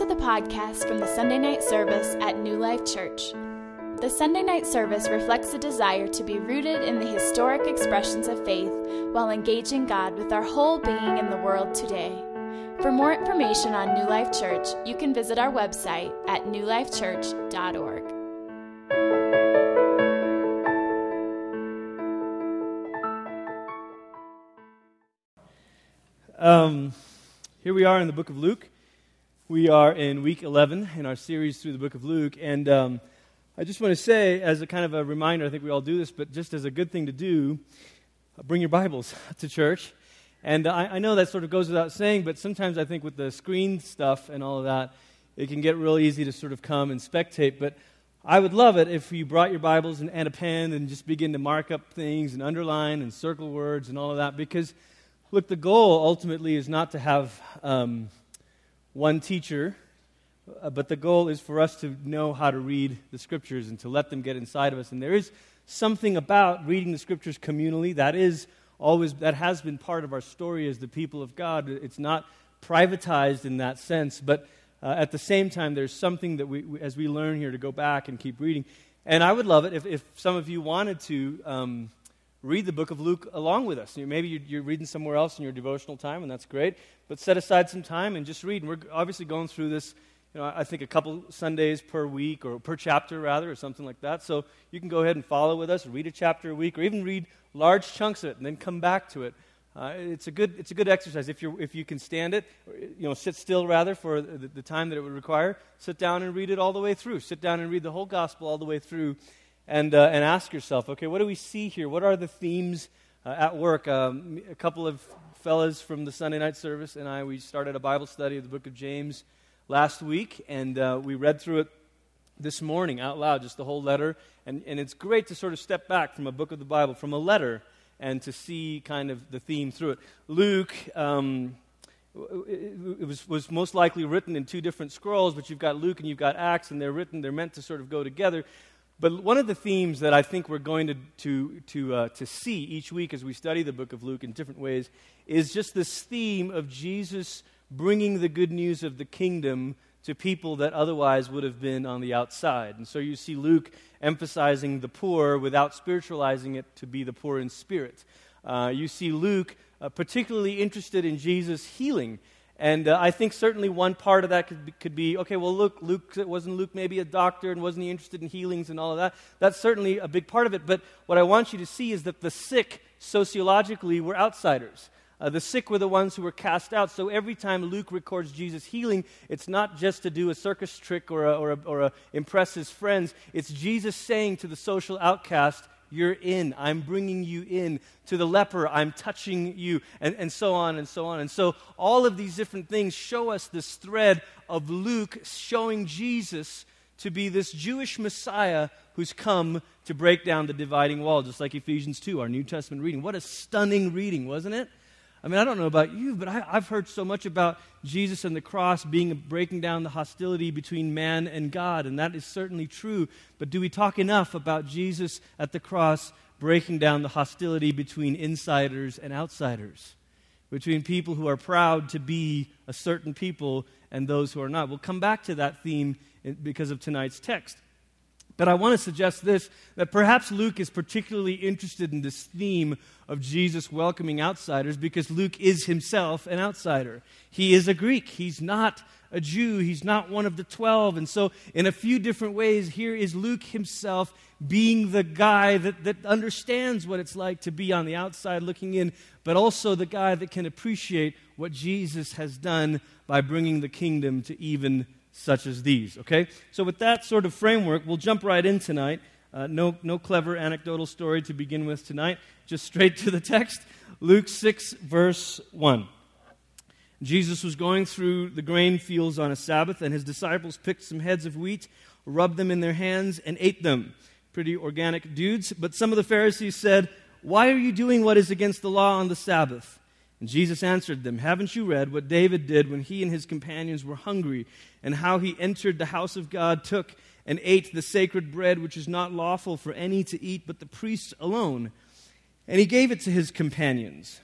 to the podcast from the Sunday night service at New Life Church. The Sunday night service reflects a desire to be rooted in the historic expressions of faith while engaging God with our whole being in the world today. For more information on New Life Church, you can visit our website at newlifechurch.org. Um, here we are in the book of Luke. We are in week 11 in our series through the book of Luke. And um, I just want to say, as a kind of a reminder, I think we all do this, but just as a good thing to do, uh, bring your Bibles to church. And I, I know that sort of goes without saying, but sometimes I think with the screen stuff and all of that, it can get real easy to sort of come and spectate. But I would love it if you brought your Bibles and, and a pen and just begin to mark up things and underline and circle words and all of that because Look, the goal ultimately is not to have um, one teacher, uh, but the goal is for us to know how to read the scriptures and to let them get inside of us. And there is something about reading the scriptures communally that is always that has been part of our story as the people of God. It's not privatized in that sense, but uh, at the same time, there's something that we, as we learn here, to go back and keep reading. And I would love it if, if some of you wanted to. Um, read the book of Luke along with us. Maybe you're reading somewhere else in your devotional time, and that's great. But set aside some time and just read. And we're obviously going through this, you know, I think a couple Sundays per week or per chapter, rather, or something like that. So you can go ahead and follow with us, read a chapter a week, or even read large chunks of it and then come back to it. Uh, it's, a good, it's a good exercise. If, you if you can stand it, you know, sit still rather for the, the time that it would require, sit down and read it all the way through. Sit down and read the whole gospel all the way through and, uh, and ask yourself, okay, what do we see here? What are the themes uh, at work? Um, a couple of fellas from the Sunday night service and I, we started a Bible study of the book of James last week, and uh, we read through it this morning out loud, just the whole letter. And, and it's great to sort of step back from a book of the Bible, from a letter, and to see kind of the theme through it. Luke. Um, it was, was most likely written in two different scrolls, but you've got Luke and you've got Acts, and they're written, they're meant to sort of go together. But one of the themes that I think we're going to, to, to, uh, to see each week as we study the book of Luke in different ways is just this theme of Jesus bringing the good news of the kingdom to people that otherwise would have been on the outside. And so you see Luke emphasizing the poor without spiritualizing it to be the poor in spirit. Uh, you see Luke uh, particularly interested in Jesus healing and uh, I think certainly one part of that could be, could be, okay, well, look, Luke, wasn't Luke maybe a doctor and wasn't he interested in healings and all of that? That's certainly a big part of it. But what I want you to see is that the sick, sociologically, were outsiders. Uh, the sick were the ones who were cast out. So every time Luke records Jesus healing, it's not just to do a circus trick or, a, or, a, or a impress his friends. It's Jesus saying to the social outcast, you're in. I'm bringing you in. To the leper, I'm touching you, and, and so on and so on. And so, all of these different things show us this thread of Luke showing Jesus to be this Jewish Messiah who's come to break down the dividing wall, just like Ephesians 2, our New Testament reading. What a stunning reading, wasn't it? I mean, I don't know about you, but I, have heard so much about Jesus and the cross being breaking down the hostility between man and God, and that is certainly true. But do we talk enough about Jesus at the cross breaking down the hostility between insiders and outsiders? Between people who are proud to be a certain people and those who are not. We'll come back to that theme because of tonight's text. But I want to suggest this that perhaps Luke is particularly interested in this theme of Jesus welcoming outsiders because Luke is himself an outsider. He is a Greek, he's not a Jew, he's not one of the 12. And so, in a few different ways, here is Luke himself being the guy that, that understands what it's like to be on the outside looking in, but also the guy that can appreciate what Jesus has done by bringing the kingdom to even such as these. Okay? So, with that sort of framework, we'll jump right in tonight. Uh, no, no clever anecdotal story to begin with tonight, just straight to the text. Luke 6, verse 1. Jesus was going through the grain fields on a Sabbath, and his disciples picked some heads of wheat, rubbed them in their hands, and ate them. Pretty organic dudes. But some of the Pharisees said, Why are you doing what is against the law on the Sabbath? And Jesus answered them, Haven't you read what David did when he and his companions were hungry, and how he entered the house of God, took and ate the sacred bread, which is not lawful for any to eat but the priests alone? And he gave it to his companions.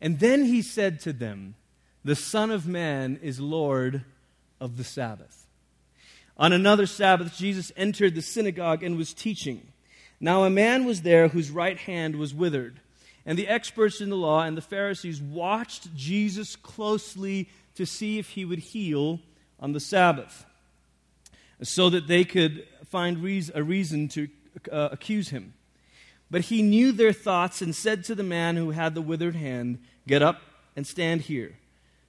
And then he said to them, The Son of Man is Lord of the Sabbath. On another Sabbath, Jesus entered the synagogue and was teaching. Now, a man was there whose right hand was withered. And the experts in the law and the Pharisees watched Jesus closely to see if he would heal on the Sabbath, so that they could find a reason to uh, accuse him. But he knew their thoughts and said to the man who had the withered hand, Get up and stand here.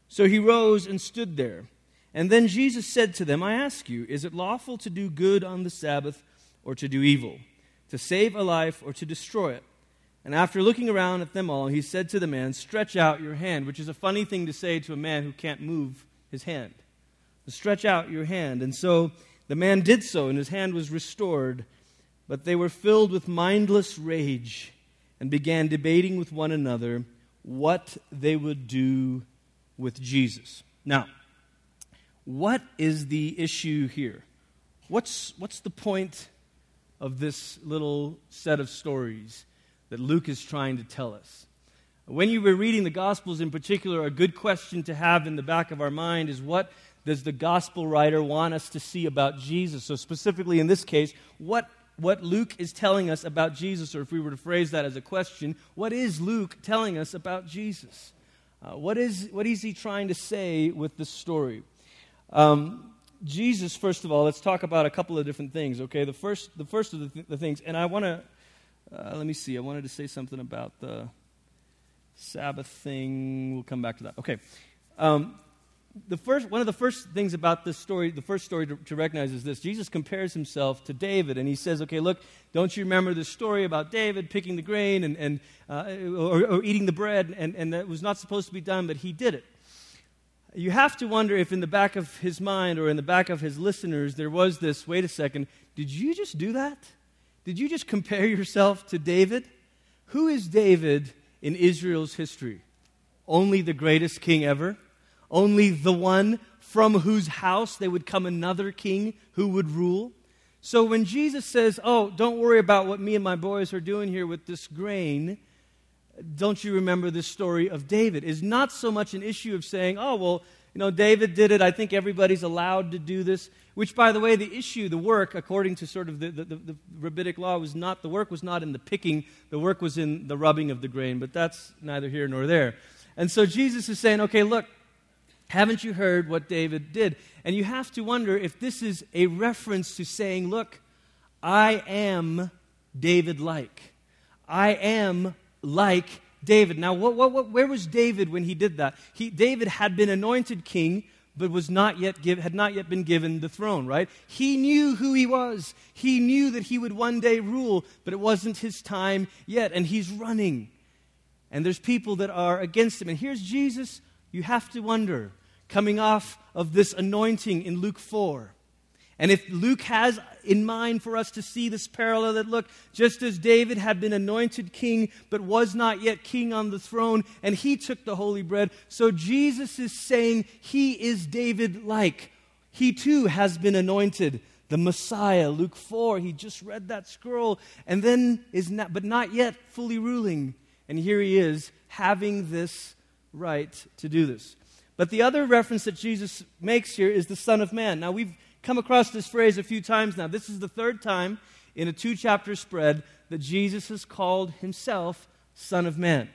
So he rose and stood there. And then Jesus said to them, I ask you, is it lawful to do good on the Sabbath or to do evil, to save a life or to destroy it? And after looking around at them all, he said to the man, Stretch out your hand, which is a funny thing to say to a man who can't move his hand. Stretch out your hand. And so the man did so, and his hand was restored. But they were filled with mindless rage and began debating with one another what they would do with Jesus. Now, what is the issue here? What's, what's the point of this little set of stories that Luke is trying to tell us? When you were reading the Gospels in particular, a good question to have in the back of our mind is what does the Gospel writer want us to see about Jesus? So, specifically in this case, what, what Luke is telling us about Jesus, or if we were to phrase that as a question, what is Luke telling us about Jesus? Uh, what, is, what is he trying to say with this story? Um, Jesus, first of all, let's talk about a couple of different things, okay? The first, the first of the, th- the things, and I want to, uh, let me see, I wanted to say something about the Sabbath thing. We'll come back to that. Okay. Um, the first, one of the first things about this story, the first story to, to, recognize is this Jesus compares himself to David, and he says, Okay, look, don't you remember the story about David picking the grain and, and, uh, or, or, eating the bread, and, and that was not supposed to be done, but he did it? You have to wonder if in the back of his mind or in the back of his listeners there was this wait a second, did you just do that? Did you just compare yourself to David? Who is David in Israel's history? Only the greatest king ever? only the one from whose house there would come another king who would rule. So when Jesus says, Oh, don't worry about what me and my boys are doing here with this grain, don't you remember the story of David? Is not so much an issue of saying, Oh, well, you know, David did it. I think everybody's allowed to do this. Which, by the way, the issue, the work, according to sort of the, the, the, rabbinic law, was not the work was not in the picking. The work was in the rubbing of the grain. But that's neither here nor there. And so Jesus is saying, okay, look, haven't you heard what David did? And you have to wonder if this is a reference to saying, Look, I am David like. I am like David. Now, what, what, what, where was David when he did that? He, David had been anointed king, but was not yet give, had not yet been given the throne, right? He knew who he was. He knew that he would one day rule, but it wasn't his time yet, and he's running. And there's people that are against him. And here's Jesus. You have to wonder coming off of this anointing in Luke 4. And if Luke has in mind for us to see this parallel that look, just as David had been anointed king but was not yet king on the throne, and he took the holy bread, so Jesus is saying he is David like. He too has been anointed the Messiah. Luke 4, he just read that scroll and then is not, but not yet fully ruling. And here he is having this right to do this. But the other reference that Jesus makes here is the Son of Man. Now, we've come across this phrase a few times now. This is the third time in a two chapter spread that Jesus has called himself Son of Man.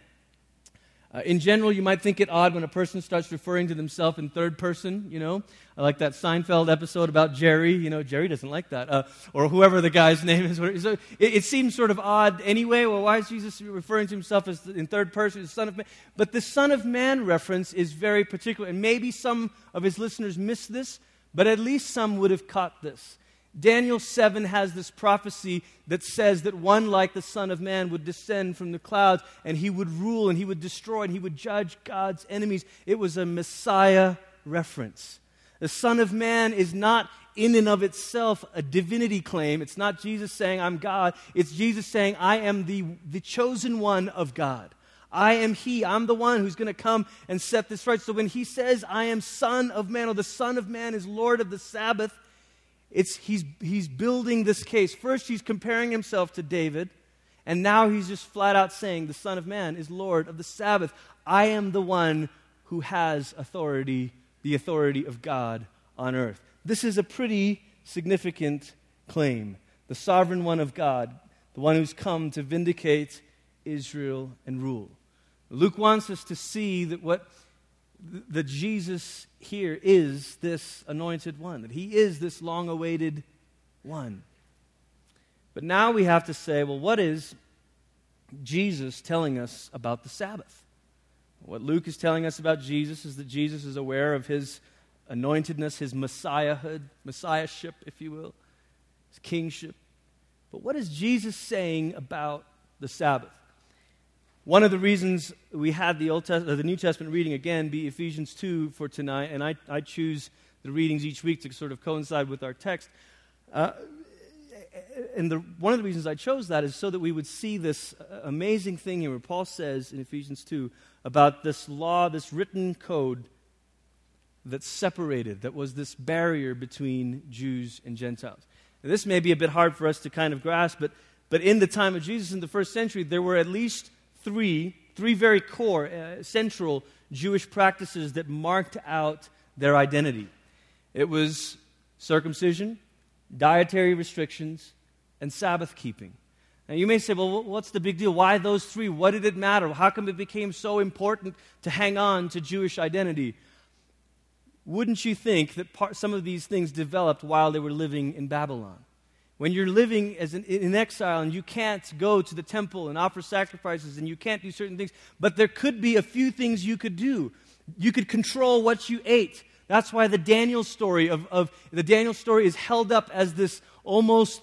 Uh, in general, you might think it odd when a person starts referring to themselves in third person, you know, I like that Seinfeld episode about Jerry. You know, Jerry doesn't like that, uh, or whoever the guy's name is. So it, it, seems sort of odd anyway. Well, why is Jesus referring to himself as in third person, as Son of Man? But the Son of Man reference is very particular, and maybe some of his listeners missed this, but at least some would have caught this. Daniel 7 has this prophecy that says that one like the Son of Man would descend from the clouds and he would rule and he would destroy and he would judge God's enemies. It was a Messiah reference. The Son of Man is not in and of itself a divinity claim. It's not Jesus saying, I'm God. It's Jesus saying, I am the, the chosen one of God. I am He. I'm the one who's going to come and set this right. So when He says, I am Son of Man, or the Son of Man is Lord of the Sabbath, it's, he's, he's building this case. First, he's comparing himself to David, and now he's just flat out saying, The Son of Man is Lord of the Sabbath. I am the one who has authority, the authority of God on earth. This is a pretty significant claim. The sovereign one of God, the one who's come to vindicate Israel and rule. Luke wants us to see that what that Jesus here is this anointed one, that he is this long awaited one. But now we have to say, well, what is Jesus telling us about the Sabbath? What Luke is telling us about Jesus is that Jesus is aware of his anointedness, his messiahhood, messiahship, if you will, his kingship. But what is Jesus saying about the Sabbath? One of the reasons we had the, Old Test- the New Testament reading again be Ephesians 2 for tonight, and I, I choose the readings each week to sort of coincide with our text. Uh, and the, one of the reasons I chose that is so that we would see this amazing thing here where Paul says in Ephesians 2 about this law, this written code that separated, that was this barrier between Jews and Gentiles. Now, this may be a bit hard for us to kind of grasp, but, but in the time of Jesus in the first century, there were at least three, three very core, uh, central Jewish practices that marked out their identity. It was circumcision, dietary restrictions, and Sabbath keeping. Now, you may say, well, what's the big deal? Why those three? What did it matter? How come it became so important to hang on to Jewish identity? Wouldn't you think that part, some of these things developed while they were living in Babylon? When you're living as an, in exile and you can't go to the temple and offer sacrifices and you can't do certain things, but there could be a few things you could do. You could control what you ate. That's why the Daniel story of, of the Daniel story is held up as this almost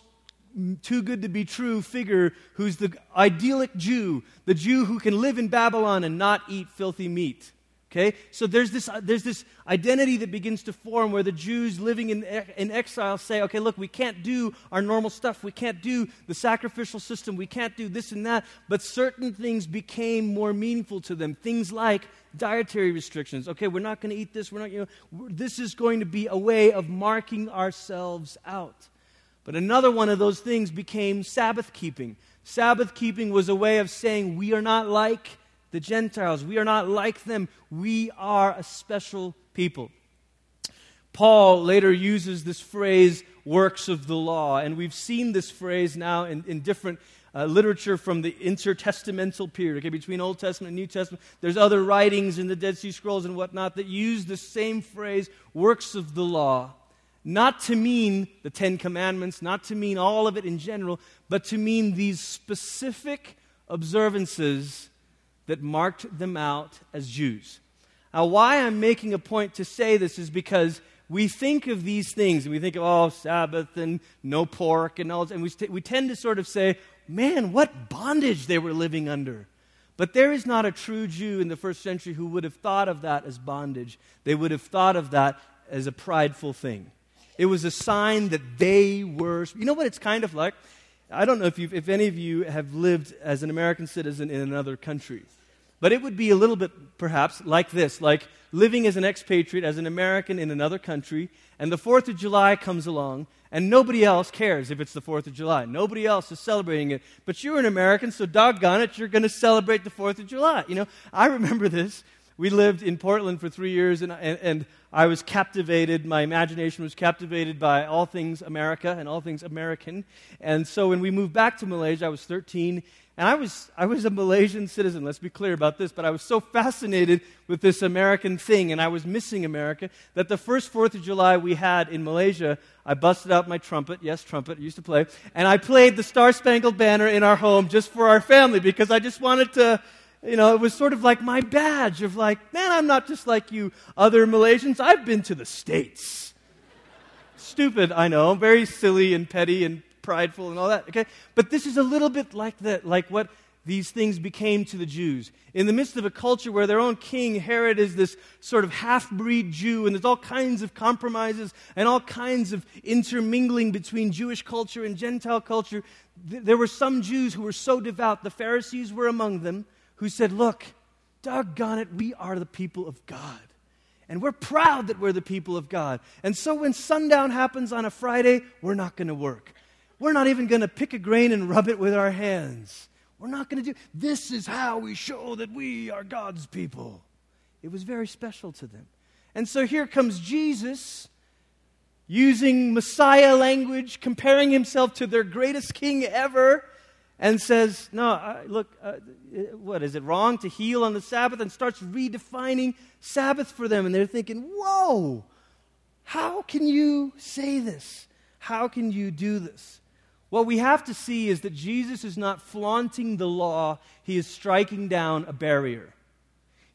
too good to be true figure who's the idyllic Jew, the Jew who can live in Babylon and not eat filthy meat. Okay? So there's this, uh, there's this identity that begins to form where the Jews living in, in exile say, okay, look, we can't do our normal stuff. We can't do the sacrificial system. We can't do this and that. But certain things became more meaningful to them. Things like dietary restrictions. Okay, we're not going to eat this. We're not, you know, this is going to be a way of marking ourselves out. But another one of those things became Sabbath keeping. Sabbath keeping was a way of saying we are not like the Gentiles. We are not like them. We are a special people. Paul later uses this phrase, works of the law, and we've seen this phrase now in, in different uh, literature from the intertestamental period, okay, between Old Testament and New Testament. There's other writings in the Dead Sea Scrolls and whatnot that use the same phrase, works of the law not to mean the Ten Commandments, not to mean all of it in general, but to mean these specific observances that marked them out as Jews. Now, why I'm making a point to say this is because we think of these things and we think of, oh, Sabbath and no pork and all, and we, st- we tend to sort of say, man, what bondage they were living under. But there is not a true Jew in the first century who would have thought of that as bondage. They would have thought of that as a prideful thing. It was a sign that they were. You know what it's kind of like? I don't know if, if any of you have lived as an American citizen in another country, but it would be a little bit perhaps like this like living as an expatriate, as an American in another country, and the 4th of July comes along, and nobody else cares if it's the 4th of July. Nobody else is celebrating it. But you're an American, so doggone it, you're going to celebrate the 4th of July. You know, I remember this we lived in Portland for three years, and, and, and, I was captivated. My imagination was captivated by all things America and all things American. And so when we moved back to Malaysia, I was 13, and I was, I was a Malaysian citizen, let's be clear about this, but I was so fascinated with this American thing, and I was missing America, that the first 4th of July we had in Malaysia, I busted out my trumpet, yes, trumpet, I used to play, and I played the Star Spangled Banner in our home just for our family because I just wanted to you know, it was sort of like my badge of like, man, I'm not just like you other Malaysians. I've been to the States. Stupid, I know, very silly and petty and prideful and all that, okay? But this is a little bit like that, like what these things became to the Jews. In the midst of a culture where their own king, Herod, is this sort of half breed Jew, and there's all kinds of compromises and all kinds of intermingling between Jewish culture and Gentile culture, th- there were some Jews who were so devout, the Pharisees were among them, who said, Look, doggone it, we are the people of God. And we're proud that we're the people of God. And so when sundown happens on a Friday, we're not going to work. We're not even going to pick a grain and rub it with our hands. We're not going to do this is how we show that we are God's people. It was very special to them. And so here comes Jesus using Messiah language, comparing himself to their greatest king ever, and says, No, uh, look, uh, what, is it wrong to heal on the Sabbath? And starts redefining Sabbath for them. And they're thinking, Whoa, how can you say this? How can you do this? What we have to see is that Jesus is not flaunting the law, he is striking down a barrier.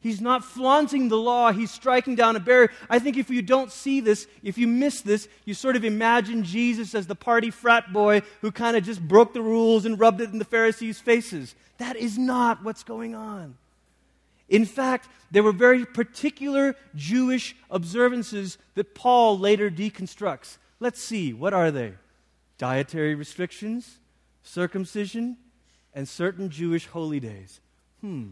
He's not flaunting the law, he's striking down a barrier. I think if you don't see this, if you miss this, you sort of imagine Jesus as the party frat boy who kind of just broke the rules and rubbed it in the Pharisees' faces. That is not what's going on. In fact, there were very particular Jewish observances that Paul later deconstructs. Let's see, what are they? Dietary restrictions, circumcision, and certain Jewish holy days. Hmm.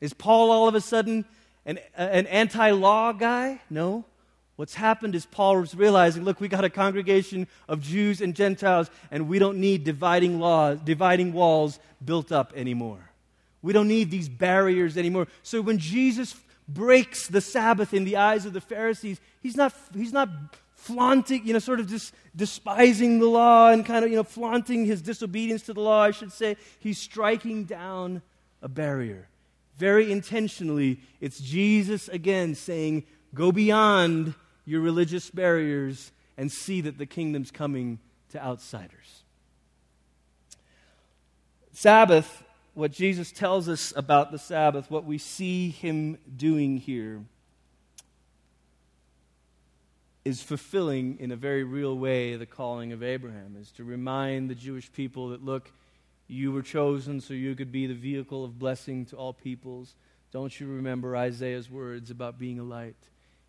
Is Paul all of a sudden an, an anti law guy? No. What's happened is Paul was realizing look, we got a congregation of Jews and Gentiles, and we don't need dividing laws, dividing walls built up anymore. We don't need these barriers anymore. So when Jesus breaks the Sabbath in the eyes of the Pharisees, he's not, he's not flaunting, you know, sort of just despising the law and kind of, you know, flaunting his disobedience to the law, I should say. He's striking down a barrier very intentionally, it's Jesus again saying, Go beyond your religious barriers and see that the kingdom's coming to outsiders. Sabbath, what Jesus tells us about the Sabbath, what we see him doing here, is fulfilling in a very real way the calling of Abraham, is to remind the Jewish people that, look, you were chosen so you could be the vehicle of blessing to all peoples. Don't you remember Isaiah's words about being a light?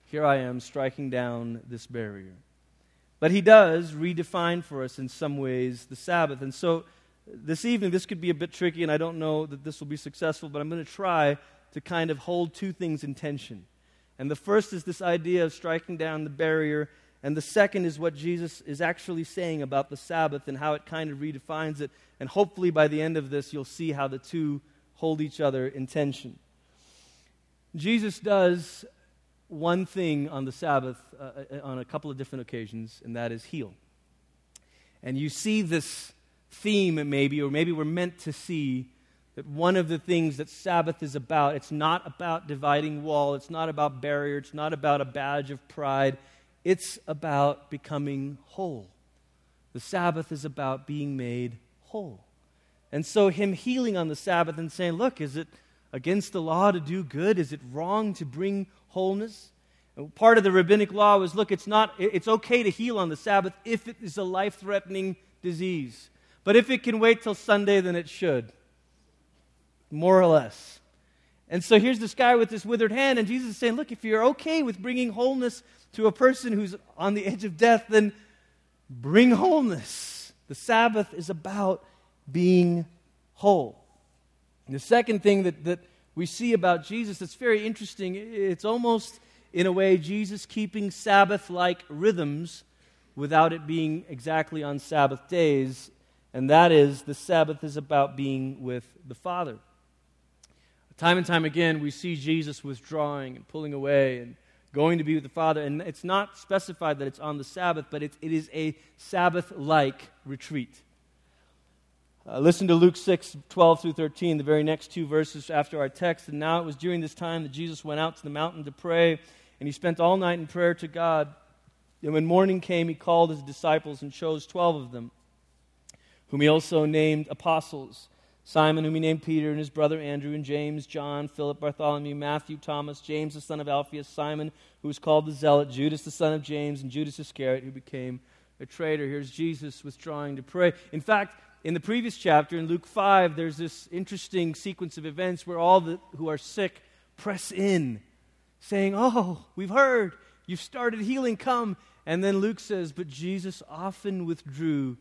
Here I am striking down this barrier. But he does redefine for us in some ways the Sabbath. And so this evening, this could be a bit tricky, and I don't know that this will be successful, but I'm going to try to kind of hold two things in tension. And the first is this idea of striking down the barrier and the second is what Jesus is actually saying about the Sabbath and how it kind of redefines it. And hopefully by the end of this, you'll see how the two hold each other in tension. Jesus does one thing on the Sabbath uh, uh, on a couple of different occasions, and that is heal. And you see this theme, maybe, or maybe we're meant to see that one of the things that Sabbath is about, it's not about dividing wall, it's not about barrier, it's not about a badge of pride it's about becoming whole. The Sabbath is about being made whole. And so, him healing on the Sabbath and saying, Look, is it against the law to do good? Is it wrong to bring wholeness? Part of the rabbinic law was look, it's, not, it's okay to heal on the Sabbath if it is a life threatening disease. But if it can wait till Sunday, then it should, more or less. And so here's this guy with this withered hand, and Jesus is saying, Look, if you're okay with bringing wholeness to a person who's on the edge of death, then bring wholeness. The Sabbath is about being whole. And the second thing that, that we see about Jesus that's very interesting, it's almost in a way Jesus keeping Sabbath like rhythms without it being exactly on Sabbath days, and that is the Sabbath is about being with the Father. Time and time again, we see Jesus withdrawing and pulling away and going to be with the Father. And it's not specified that it's on the Sabbath, but it, it is a Sabbath like retreat. Uh, listen to Luke 6, 12 through 13, the very next two verses after our text. And now it was during this time that Jesus went out to the mountain to pray, and he spent all night in prayer to God. And when morning came, he called his disciples and chose 12 of them, whom he also named apostles Simon, whom he named Peter, and his brother Andrew, and James, John, Philip, Bartholomew, Matthew, Thomas, James, the son of Alphaeus, Simon, who was called the Zealot, Judas, the son of James, and Judas Iscariot, who became a traitor. Here's Jesus withdrawing to pray. In fact, in the previous chapter, in Luke 5, there's this interesting sequence of events where all the, who are sick press in, saying, Oh, we've heard. You've started healing. Come. And then Luke says, But Jesus often withdrew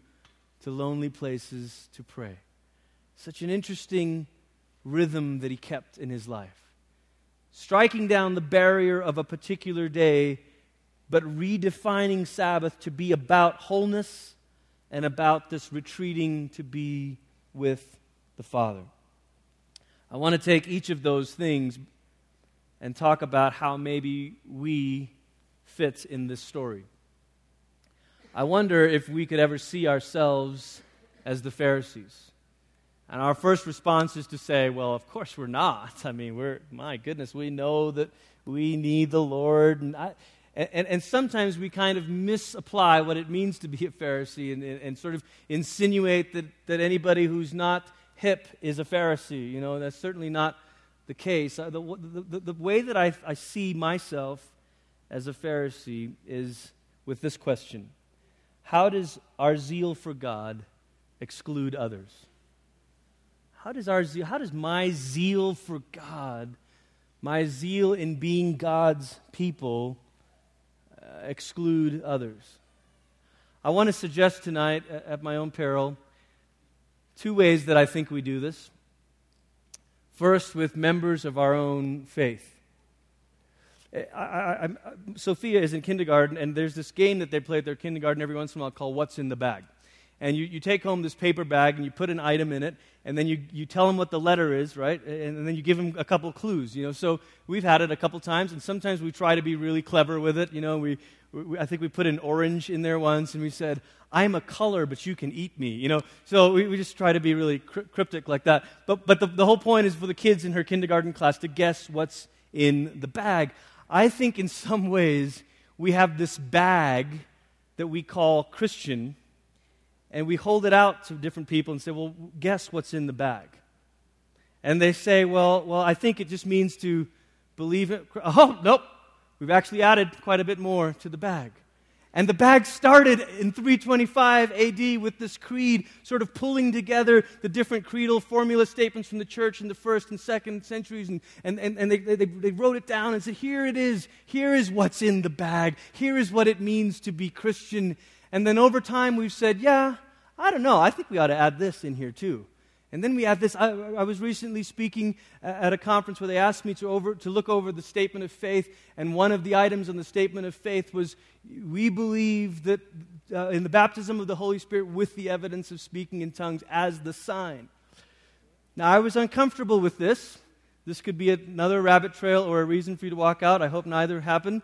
to lonely places to pray. Such an interesting rhythm that he kept in his life. Striking down the barrier of a particular day, but redefining Sabbath to be about wholeness and about this retreating to be with the Father. I want to take each of those things and talk about how maybe we fit in this story. I wonder if we could ever see ourselves as the Pharisees. And our first response is to say, well, of course we're not. I mean, we're, my goodness, we know that we need the Lord. And, I, and, and, sometimes we kind of misapply what it means to be a Pharisee and, and, and sort of insinuate that, that anybody who's not hip is a Pharisee. You know, that's certainly not the case. Uh, the, the, the, way that I, I see myself as a Pharisee is with this question How does our zeal for God exclude others? How does, our zeal, how does my zeal for God, my zeal in being God's people, uh, exclude others? I want to suggest tonight, at my own peril, two ways that I think we do this. First, with members of our own faith. I, I, I, Sophia is in kindergarten, and there's this game that they play at their kindergarten every once in a while called What's in the Bag. And you, you take home this paper bag and you put an item in it, and then you, you tell them what the letter is, right? And, and then you give them a couple clues, you know. So we've had it a couple times, and sometimes we try to be really clever with it. You know, we, we I think we put an orange in there once, and we said, I'm a color, but you can eat me, you know. So we, we just try to be really cryptic like that. But, but the, the whole point is for the kids in her kindergarten class to guess what's in the bag. I think in some ways we have this bag that we call Christian, and we hold it out to different people and say, Well, guess what's in the bag? And they say, Well, well I think it just means to believe it. Oh, nope. We've actually added quite a bit more to the bag. And the bag started in 325 AD with this creed, sort of pulling together the different creedal formula statements from the church in the first and second centuries. And, and, and, and they, they, they wrote it down and said, Here it is. Here is what's in the bag. Here is what it means to be Christian. And then over time, we've said, Yeah, I don't know. I think we ought to add this in here too. And then we add this. I, I, was recently speaking at a conference where they asked me to, over, to look over the statement of faith, and one of the items in the statement of faith was we believe that uh, in the baptism of the Holy Spirit with the evidence of speaking in tongues as the sign. Now, I was uncomfortable with this. This could be another rabbit trail or a reason for you to walk out. I hope neither happened.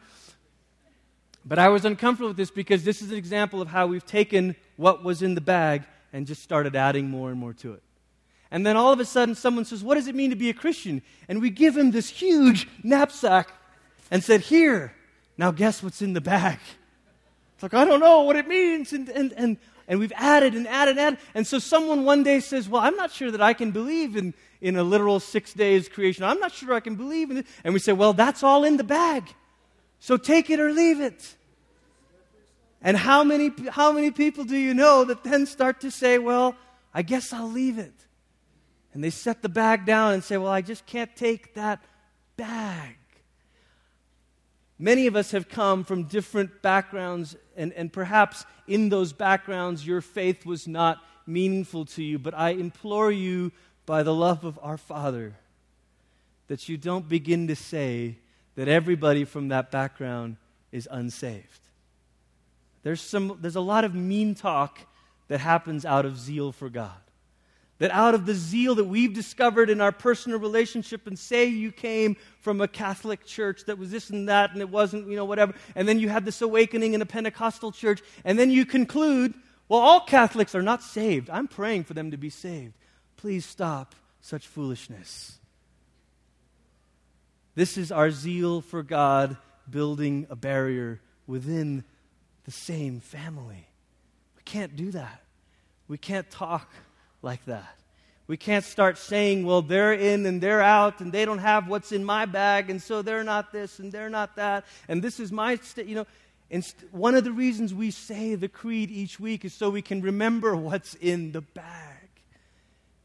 But I was uncomfortable with this because this is an example of how we've taken what was in the bag and just started adding more and more to it. And then all of a sudden, someone says, What does it mean to be a Christian? And we give him this huge knapsack and said, Here, now guess what's in the bag? It's like, I don't know what it means. And, and, and, and we've added and added and added. And so someone one day says, Well, I'm not sure that I can believe in, in a literal six days creation. I'm not sure I can believe in it. And we say, Well, that's all in the bag. So take it or leave it. And how many, how many people do you know that then start to say, Well, I guess I'll leave it? And they set the bag down and say, Well, I just can't take that bag. Many of us have come from different backgrounds, and, and perhaps in those backgrounds your faith was not meaningful to you. But I implore you, by the love of our Father, that you don't begin to say that everybody from that background is unsaved. There's, some, there's a lot of mean talk that happens out of zeal for God. That out of the zeal that we've discovered in our personal relationship, and say you came from a Catholic church that was this and that, and it wasn't, you know, whatever, and then you had this awakening in a Pentecostal church, and then you conclude, well, all Catholics are not saved. I'm praying for them to be saved. Please stop such foolishness. This is our zeal for God building a barrier within the same family. We can't do that. We can't talk like that. We can't start saying, well, they're in and they're out and they don't have what's in my bag and so they're not this and they're not that and this is my state. You know, and one of the reasons we say the creed each week is so we can remember what's in the bag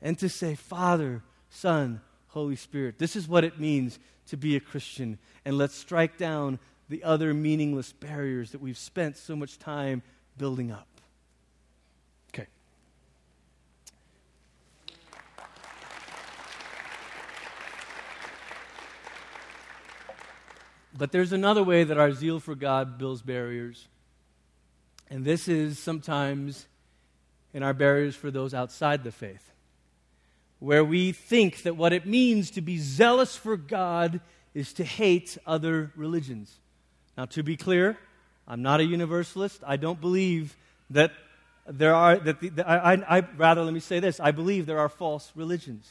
and to say, Father, Son, Holy Spirit. This is what it means to be a Christian. And let's strike down the other meaningless barriers that we've spent so much time building up. Okay. But there's another way that our zeal for God builds barriers. And this is sometimes in our barriers for those outside the faith, where we think that what it means to be zealous for God is to hate other religions. Now, to be clear, I'm not a universalist. I don't believe that there are, that the, the, I, I, rather, let me say this I believe there are false religions.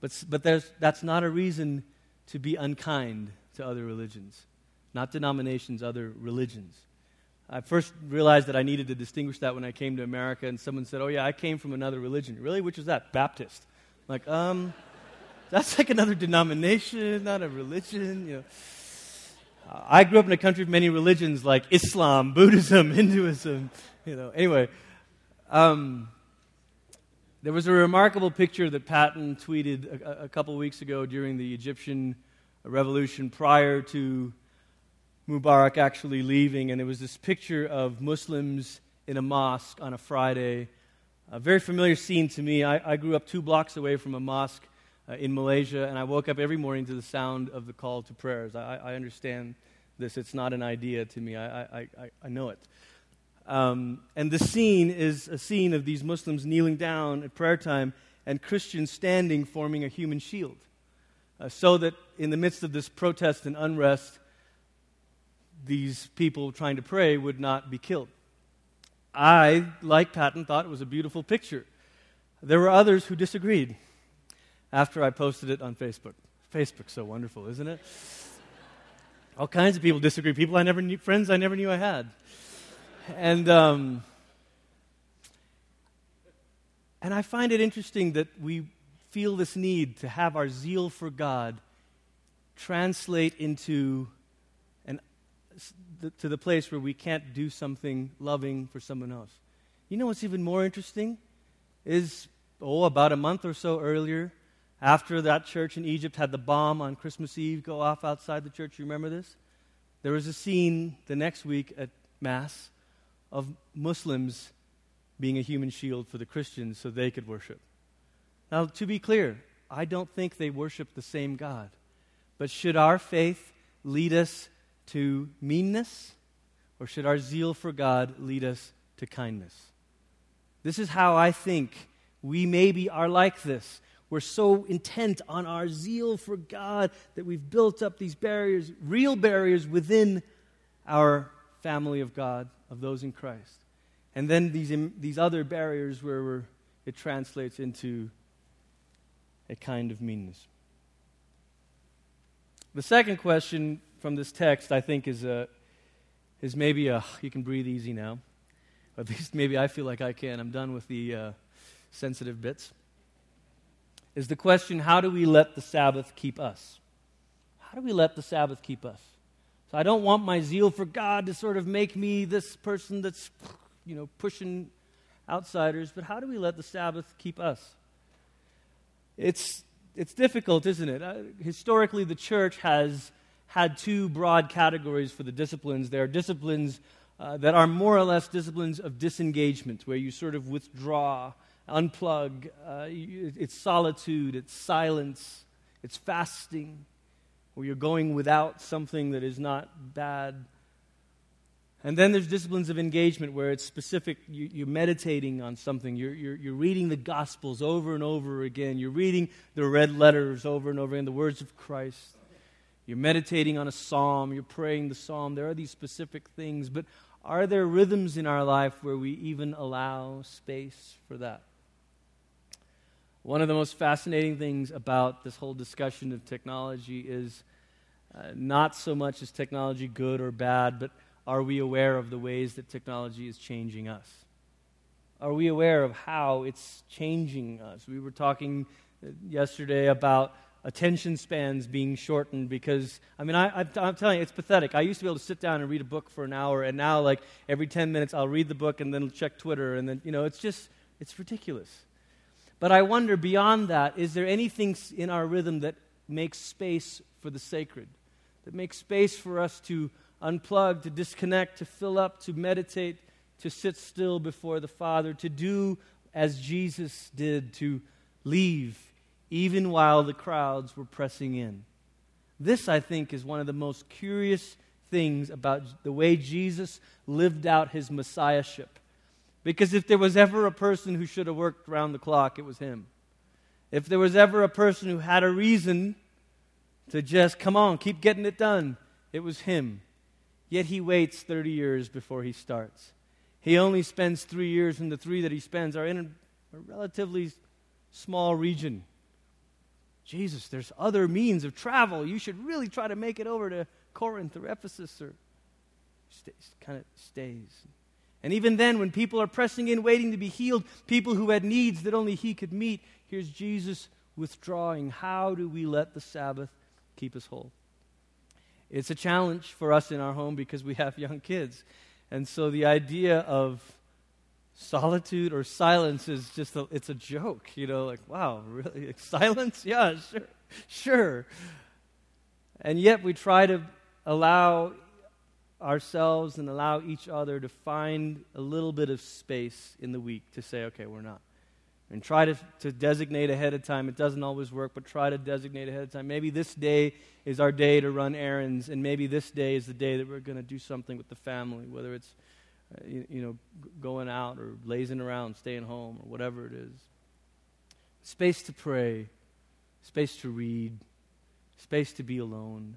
But, but there's, that's not a reason to be unkind to other religions, not denominations, other religions. I first realized that I needed to distinguish that when I came to America, and someone said, Oh, yeah, I came from another religion. Really? Which was that? Baptist. Like, um, that's like another denomination, not a religion. You know. I grew up in a country of many religions like Islam, Buddhism, Hinduism. You know. Anyway, um, there was a remarkable picture that Patton tweeted a, a couple weeks ago during the Egyptian revolution prior to Mubarak actually leaving, and it was this picture of Muslims in a mosque on a Friday. A very familiar scene to me. I, I grew up two blocks away from a mosque uh, in Malaysia, and I woke up every morning to the sound of the call to prayers. I, I understand this. It's not an idea to me, I, I, I know it. Um, and the scene is a scene of these Muslims kneeling down at prayer time and Christians standing, forming a human shield. Uh, so that in the midst of this protest and unrest, these people trying to pray would not be killed. I, like Patton, thought it was a beautiful picture. There were others who disagreed after I posted it on Facebook. Facebook's so wonderful, isn't it? All kinds of people disagree. People I never knew, friends I never knew I had. And, um, and I find it interesting that we feel this need to have our zeal for God translate into to the place where we can't do something loving for someone else. You know what's even more interesting? Is, oh, about a month or so earlier, after that church in Egypt had the bomb on Christmas Eve go off outside the church, you remember this? There was a scene the next week at Mass of Muslims being a human shield for the Christians so they could worship. Now, to be clear, I don't think they worship the same God. But should our faith lead us to meanness, or should our zeal for God lead us to kindness? This is how I think we maybe are like this. We're so intent on our zeal for God that we've built up these barriers, real barriers within our family of God, of those in Christ. And then these, these other barriers where it translates into a kind of meanness. The second question from this text, I think, is, a, is maybe a, you can breathe easy now. At least maybe I feel like I can. I'm done with the uh, sensitive bits is the question how do we let the Sabbath keep us? How do we let the Sabbath keep us? So I don't want my zeal for God to sort of make me this person that's, you know, pushing outsiders, but how do we let the Sabbath keep us? It's, it's difficult, isn't it? Uh, historically, the church has had two broad categories for the disciplines. There are disciplines uh, that are more or less disciplines of disengagement, where you sort of withdraw unplug. Uh, it's solitude, it's silence, it's fasting, where you're going without something that is not bad. And then there's disciplines of engagement where it's specific, you, are meditating on something, you're, you're, you're, reading the Gospels over and over again, you're reading the red letters over and over again, the words of Christ. You're meditating on a psalm, you're praying the psalm. There are these specific things, but are there rhythms in our life where we even allow space for that? One of the most fascinating things about this whole discussion of technology is uh, not so much is technology good or bad, but are we aware of the ways that technology is changing us? Are we aware of how it's changing us? We were talking uh, yesterday about attention spans being shortened because, I mean, I, am telling you, it's pathetic. I used to be able to sit down and read a book for an hour, and now, like, every 10 minutes, I'll read the book and then check Twitter, and then, you know, it's just, it's ridiculous. But I wonder beyond that, is there anything in our rhythm that makes space for the sacred? That makes space for us to unplug, to disconnect, to fill up, to meditate, to sit still before the Father, to do as Jesus did, to leave even while the crowds were pressing in. This, I think, is one of the most curious things about the way Jesus lived out his messiahship. Because if there was ever a person who should have worked around the clock, it was him. If there was ever a person who had a reason to just, come on, keep getting it done, it was him. Yet he waits 30 years before he starts. He only spends three years, and the three that he spends are in a relatively small region. Jesus, there's other means of travel. You should really try to make it over to Corinth or Ephesus or stays, kind of stays. And even then, when people are pressing in, waiting to be healed, people who had needs that only he could meet, here's Jesus withdrawing. How do we let the Sabbath keep us whole? It's a challenge for us in our home because we have young kids. And so the idea of solitude or silence is just a, it's a joke, you know, like wow, really silence? Yeah, sure. Sure. And yet we try to allow ourselves and allow each other to find a little bit of space in the week to say, okay, we're not. And try to, to designate ahead of time. It doesn't always work, but try to designate ahead of time. Maybe this day is our day to run errands, and maybe this day is the day that we're going to do something with the family, whether it's Uh, you, you, know going out or lazing around, staying home, or whatever it is. Space to pray, space to read, space to be alone.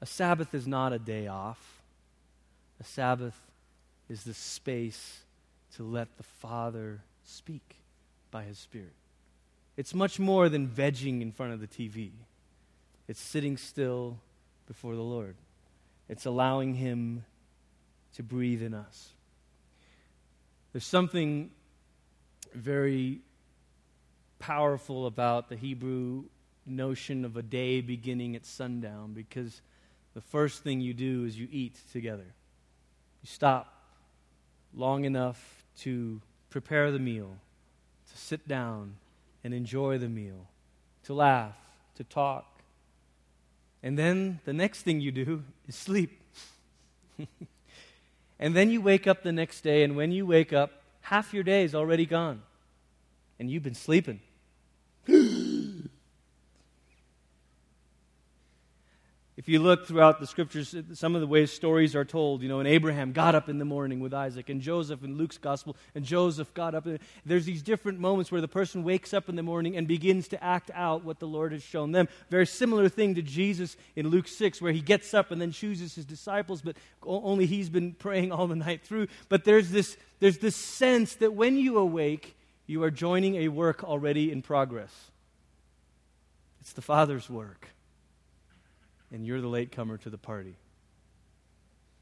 A Sabbath is not a day off. A Sabbath is the space to let the Father speak by His Spirit. It's much more than vegging in front of the TV, it's sitting still before the Lord, it's allowing Him to breathe in us. There's something very powerful about the Hebrew notion of a day beginning at sundown because the first thing you do is you eat together. You stop long enough to prepare the meal, to sit down and enjoy the meal, to laugh, to talk. And then the next thing you do is sleep. and then you wake up the next day, and when you wake up, half your day is already gone. And you've been sleeping. If you look throughout the scriptures, some of the ways stories are told, you know, and Abraham got up in the morning with Isaac, and Joseph in Luke's gospel, and Joseph got up. There's these different moments where the person wakes up in the morning and begins to act out what the Lord has shown them. Very similar thing to Jesus in Luke 6, where he gets up and then chooses his disciples, but only he's been praying all the night through. But there's this, there's this sense that when you awake, you are joining a work already in progress. It's the Father's work and you're the latecomer to the party.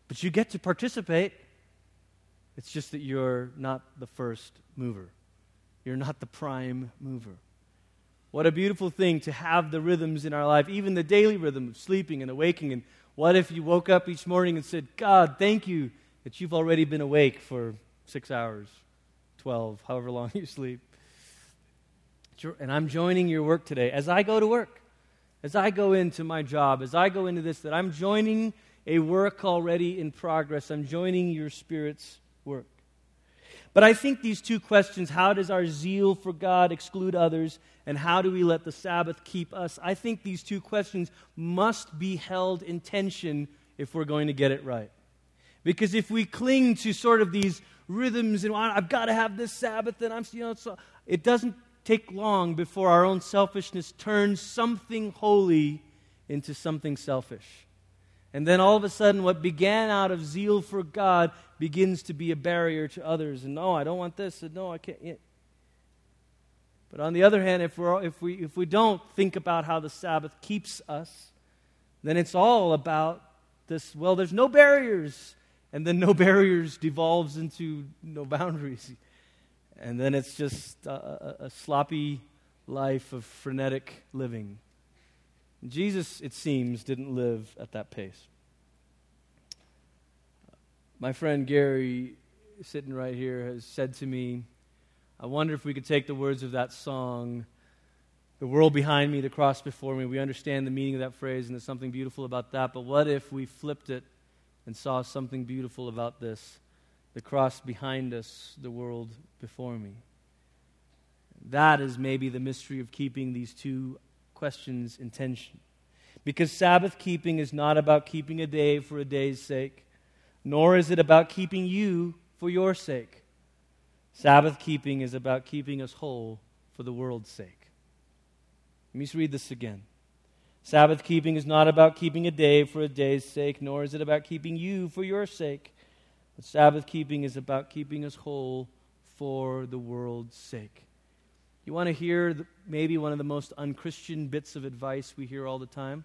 But you get to participate. It's just that you're not the first mover. You're not the prime mover. What a beautiful thing to have the rhythms in our life, even the daily rhythm of sleeping and awaking. And what if you woke up each morning and said, God, thank you that you've already been awake for six hours, 12, however long you sleep. And I'm joining your work today as I go to work as I go into my job, as I go into this, that I'm joining a work already in progress. I'm joining your Spirit's work. But I think these two questions how does our zeal for God exclude others, and how do we let the Sabbath keep us? I think these two questions must be held in tension if we're going to get it right. Because if we cling to sort of these rhythms and I've got to have this Sabbath, and I'm, you know, so it doesn't take long before our own selfishness turns something holy into something selfish. And then all of a sudden, what began out of zeal for God begins to be a barrier to others. And no, I don't want this. And no, I can't. But on the other hand, if, we're, if, we, if we don't think about how the Sabbath keeps us, then it's all about this well, there's no barriers. And then no barriers devolves into no boundaries. And then it's just a, a, sloppy life of frenetic living. Jesus, it seems, didn't live at that pace. My friend Gary, sitting right here, has said to me, I wonder if we could take the words of that song, the world behind me, the cross before me. We understand the meaning of that phrase, and there's something beautiful about that. But what if we flipped it and saw something beautiful about this? The cross behind us, the world before me. That is maybe the mystery of keeping these two questions in tension. Because Sabbath keeping is not about keeping a day for a day's sake, nor is it about keeping you for your sake. Sabbath keeping is about keeping us whole for the world's sake. Let me just read this again. Sabbath keeping is not about keeping a day for a day's sake, nor is it about keeping you for your sake. But Sabbath keeping is about keeping us whole for the world's sake. You want to hear the, maybe one of the most unchristian bits of advice we hear all the time?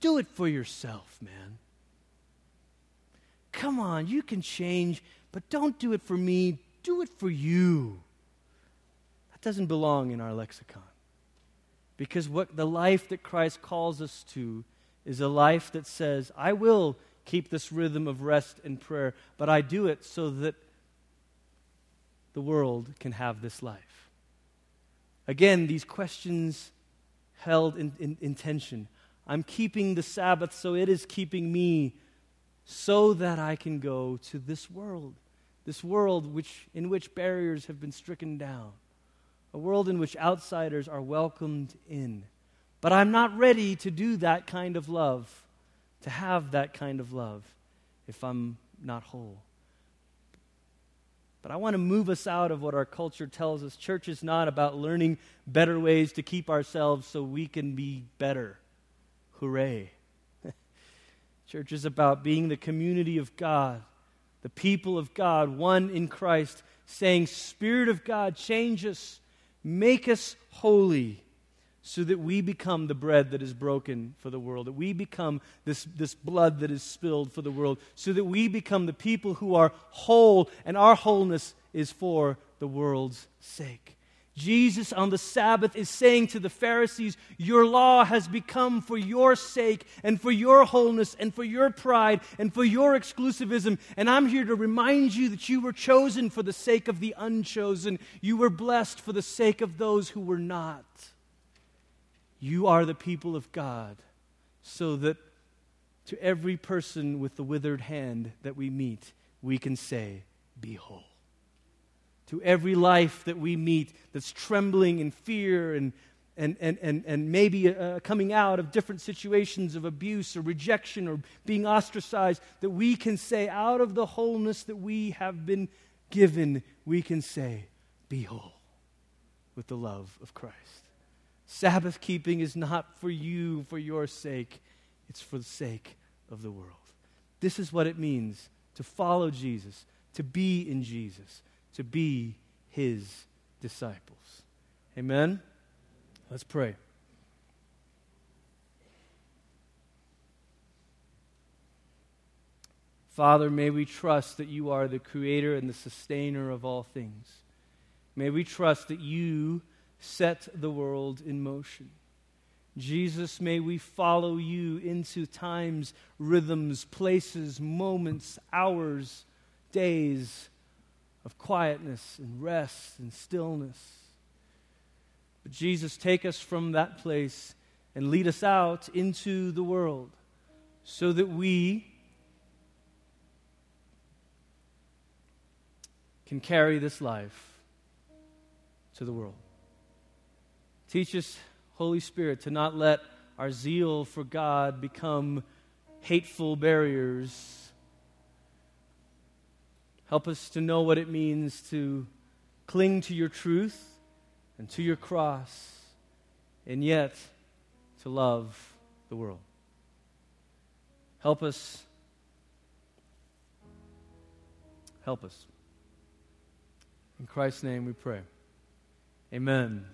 Do it for yourself, man. Come on, you can change, but don't do it for me, do it for you. That doesn't belong in our lexicon. Because what the life that Christ calls us to is a life that says, I will keep this rhythm of rest and prayer, but I do it so that the world can have this life. Again, these questions held in, in, in tension. I'm keeping the Sabbath, so it is keeping me so that I can go to this world, this world which, in which barriers have been stricken down a world in which outsiders are welcomed in. But I'm not ready to do that kind of love, to have that kind of love, if I'm not whole. But I want to move us out of what our culture tells us. Church is not about learning better ways to keep ourselves so we can be better. Hooray. Church is about being the community of God, the people of God, one in Christ, saying, Spirit of God, change us Make us holy so that we become the bread that is broken for the world, that we become this, this blood that is spilled for the world, so that we become the people who are whole, and our wholeness is for the world's sake. Jesus on the Sabbath is saying to the Pharisees, Your law has become for your sake and for your wholeness and for your pride and for your exclusivism. And I'm here to remind you that you were chosen for the sake of the unchosen. You were blessed for the sake of those who were not. You are the people of God, so that to every person with the withered hand that we meet, we can say, Behold to every life that we meet that's trembling in fear and, and, and, and, and maybe uh, coming out of different situations of abuse or rejection or being ostracized, that we can say, out of the wholeness that we have been given, we can say, Be whole with the love of Christ. Sabbath keeping is not for you, for your sake, it's for the sake of the world. This is what it means to follow Jesus, to be in Jesus to be his disciples. Amen? Let's pray. Father, may we trust that you are the creator and the sustainer of all things. May we trust that you set the world in motion. Jesus, may we follow you into times, rhythms, places, moments, hours, days, of quietness and rest and stillness. But Jesus, take us from that place and lead us out into the world so that we can carry this life to the world. Teach us, Holy Spirit, to not let our zeal for God become hateful barriers Help us to know what it means to cling to your truth and to your cross, and yet to love the world. Help us. Help us. In Christ's name we pray. Amen.